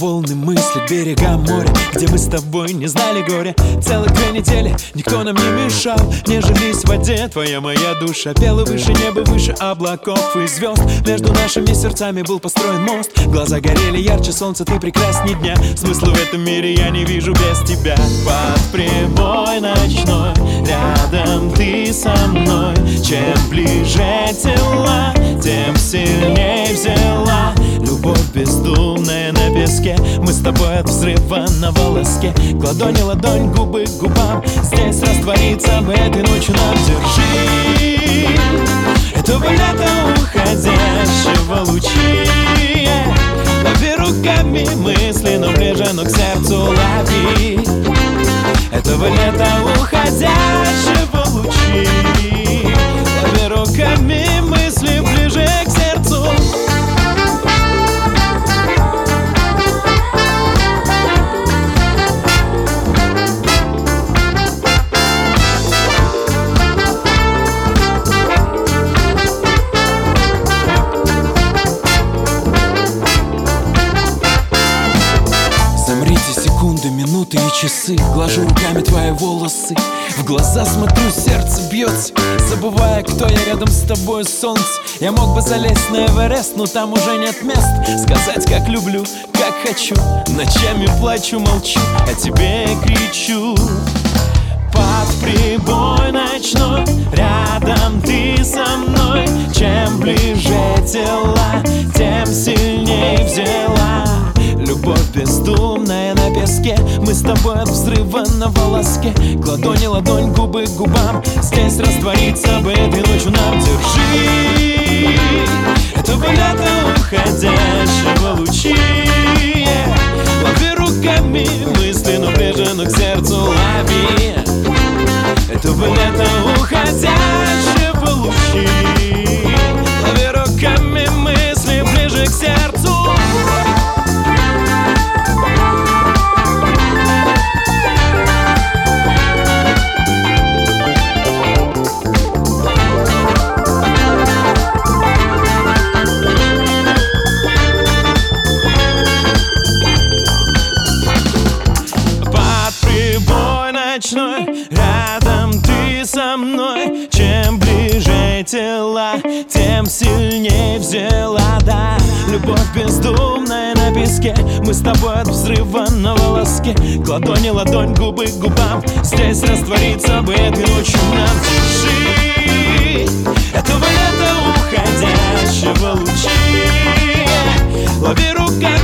волны мысли к берегам моря Где мы с тобой не знали горя. Целых две недели никто нам не мешал Нежились в воде твоя моя душа. Пела выше неба, выше облаков и звезд. Между нашими сердцами был построен мост. Глаза горели ярче солнца, ты прекрасней дня. Смысла в этом мире я не вижу без тебя. Под прибой ночной Рядом ты со мной. Чем ближе тела Тем сильнее тобой от взрыва на волоске. К ладони ладонь, губы к губам. Здесь раствориться в этой ночью нам Держи. Этого лета уходящего лучи. Лови руками мысли, но ближе, но к сердцу лови. Этого лета уходящего лучи минуты и часы. Глажу руками твои волосы. В глаза смотрю, сердце бьется. Забывая, кто я рядом с тобой, солнце. Я мог бы залезть на Эверест, но там уже нет мест. Сказать, как люблю, как хочу. Ночами плачу, молчу, а тебе кричу. Под прибой ночной Рядом ты со мной. Чем ближе тела песке Мы с тобой от взрыва на волоске. К ладони ладонь, губы к губам. Здесь раствориться бы этой ночью нам. Держи! Этого лета уходящего мной. Чем ближе тела, тем сильнее взяла, да. Любовь бездумная на песке. Мы с тобой от взрыва на волоске. К ладони, ладонь, губы к губам. Здесь растворится бы этой ночью нам Дыши, этого лета уходящего лучи. Лови руками